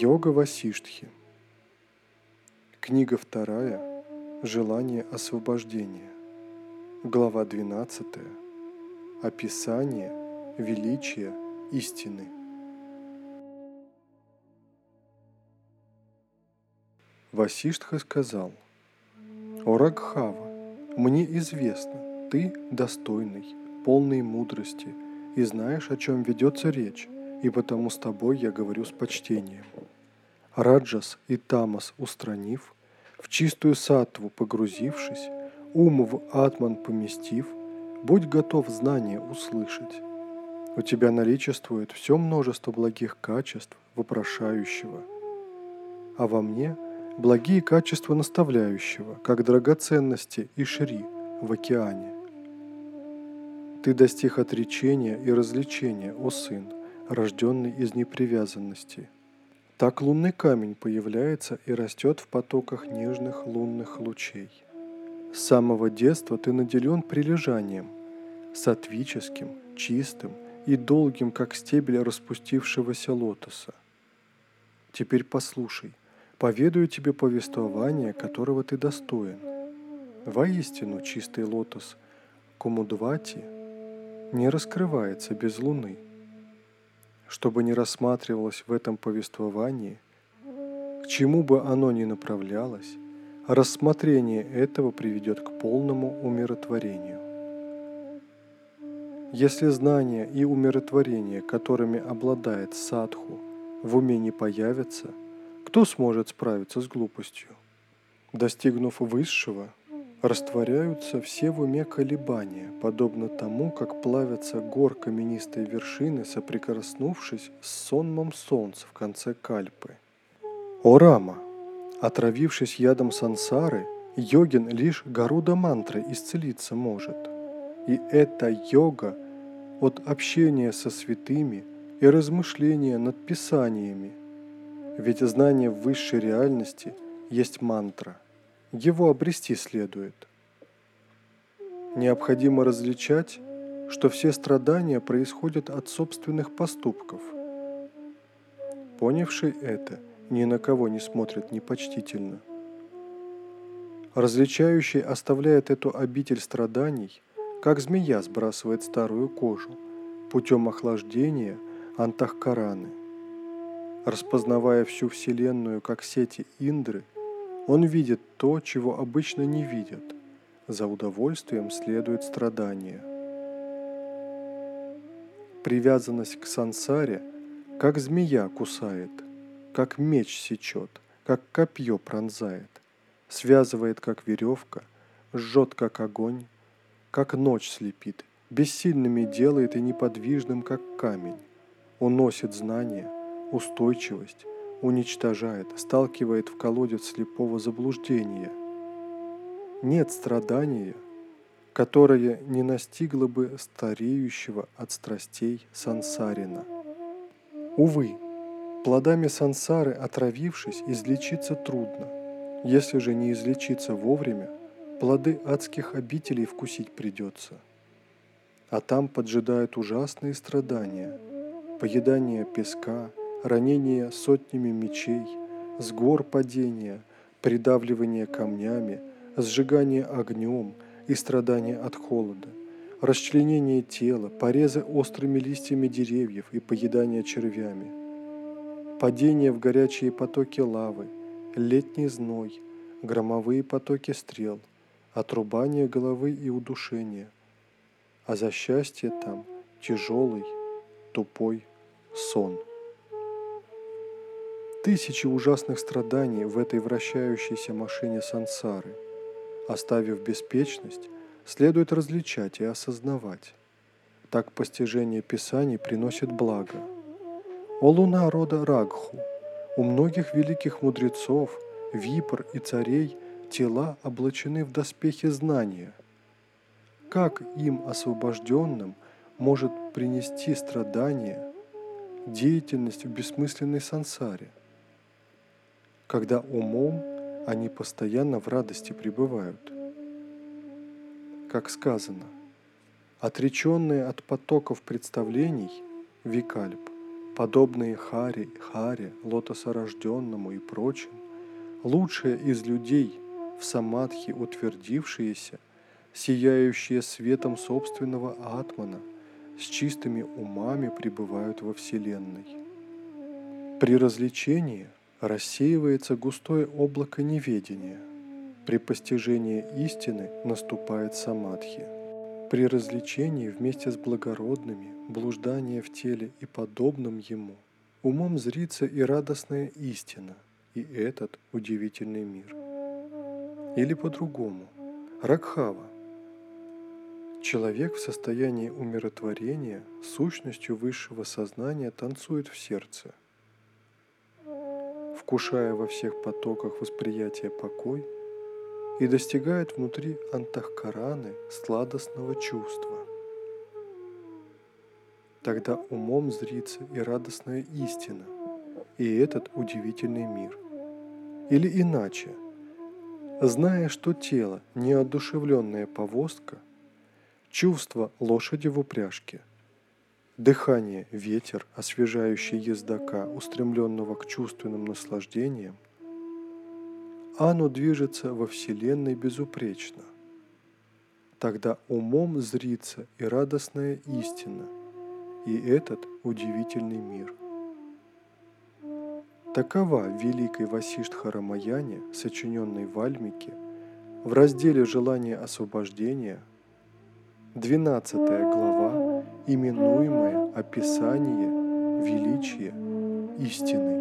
Йога Васиштхи. Книга вторая. Желание освобождения. Глава 12. Описание величия истины. Васиштха сказал, «О Рагхава, мне известно, ты достойный, полный мудрости и знаешь, о чем ведется речь, и потому с тобой я говорю с почтением. Раджас и Тамас устранив, в чистую сатву погрузившись, ум в атман поместив, будь готов знание услышать. У тебя наличествует все множество благих качеств вопрошающего, а во мне благие качества наставляющего, как драгоценности и шри в океане. Ты достиг отречения и развлечения, о сын, рожденный из непривязанности. Так лунный камень появляется и растет в потоках нежных лунных лучей. С самого детства ты наделен прилежанием, сатвическим, чистым и долгим, как стебель распустившегося лотоса. Теперь послушай, поведаю тебе повествование, которого ты достоин. Воистину чистый лотос Кумудвати не раскрывается без луны – чтобы не рассматривалось в этом повествовании, к чему бы оно ни направлялось, рассмотрение этого приведет к полному умиротворению. Если знания и умиротворение, которыми обладает садху, в уме не появятся, кто сможет справиться с глупостью? Достигнув высшего, Растворяются все в уме колебания, подобно тому, как плавятся гор каменистой вершины, соприкоснувшись с сонмом солнца в конце кальпы. О Рама! Отравившись ядом сансары, йогин лишь Гаруда мантры исцелиться может. И эта йога от общения со святыми и размышления над писаниями. Ведь знание высшей реальности есть мантра – его обрести следует. Необходимо различать, что все страдания происходят от собственных поступков. Понявший это, ни на кого не смотрит непочтительно. Различающий оставляет эту обитель страданий, как змея сбрасывает старую кожу, путем охлаждения антахкараны. Распознавая всю Вселенную как сети Индры – он видит то, чего обычно не видят. За удовольствием следует страдание. Привязанность к сансаре, как змея кусает, как меч сечет, как копье пронзает, связывает, как веревка, жжет, как огонь, как ночь слепит, бессильными делает и неподвижным, как камень, уносит знания, устойчивость, уничтожает, сталкивает в колодец слепого заблуждения. Нет страдания, которое не настигло бы стареющего от страстей сансарина. Увы, плодами сансары, отравившись, излечиться трудно. Если же не излечиться вовремя, плоды адских обителей вкусить придется. А там поджидают ужасные страдания, поедание песка, ранение сотнями мечей, с гор падения, придавливание камнями, сжигание огнем и страдание от холода, расчленение тела, порезы острыми листьями деревьев и поедание червями, падение в горячие потоки лавы, летний зной, громовые потоки стрел, отрубание головы и удушение, а за счастье там тяжелый, тупой сон. Тысячи ужасных страданий в этой вращающейся машине сансары. Оставив беспечность, следует различать и осознавать. Так постижение Писаний приносит благо. О луна рода Рагху! У многих великих мудрецов, випр и царей тела облачены в доспехи знания. Как им, освобожденным, может принести страдания, деятельность в бессмысленной сансаре? Когда умом они постоянно в радости пребывают. Как сказано, отреченные от потоков представлений, викальп, подобные Харе, Харе, лотосорожденному и прочим, лучшие из людей, в самадхи утвердившиеся, сияющие светом собственного атмана, с чистыми умами пребывают во Вселенной. При развлечении рассеивается густое облако неведения. При постижении истины наступает самадхи. При развлечении вместе с благородными, блуждание в теле и подобным ему, умом зрится и радостная истина, и этот удивительный мир. Или по-другому, Ракхава. Человек в состоянии умиротворения сущностью высшего сознания танцует в сердце, вкушая во всех потоках восприятия покой – и достигает внутри антахкараны сладостного чувства. Тогда умом зрится и радостная истина, и этот удивительный мир. Или иначе, зная, что тело – неодушевленная повозка, чувство лошади в упряжке, дыхание – ветер, освежающий ездока, устремленного к чувственным наслаждениям – оно движется во Вселенной безупречно. Тогда умом зрится и радостная истина, и этот удивительный мир. Такова Великой Васиштхарамаяне, сочиненной в Альмике, в разделе «Желание освобождения», 12 глава, именуемая «Описание величия истины».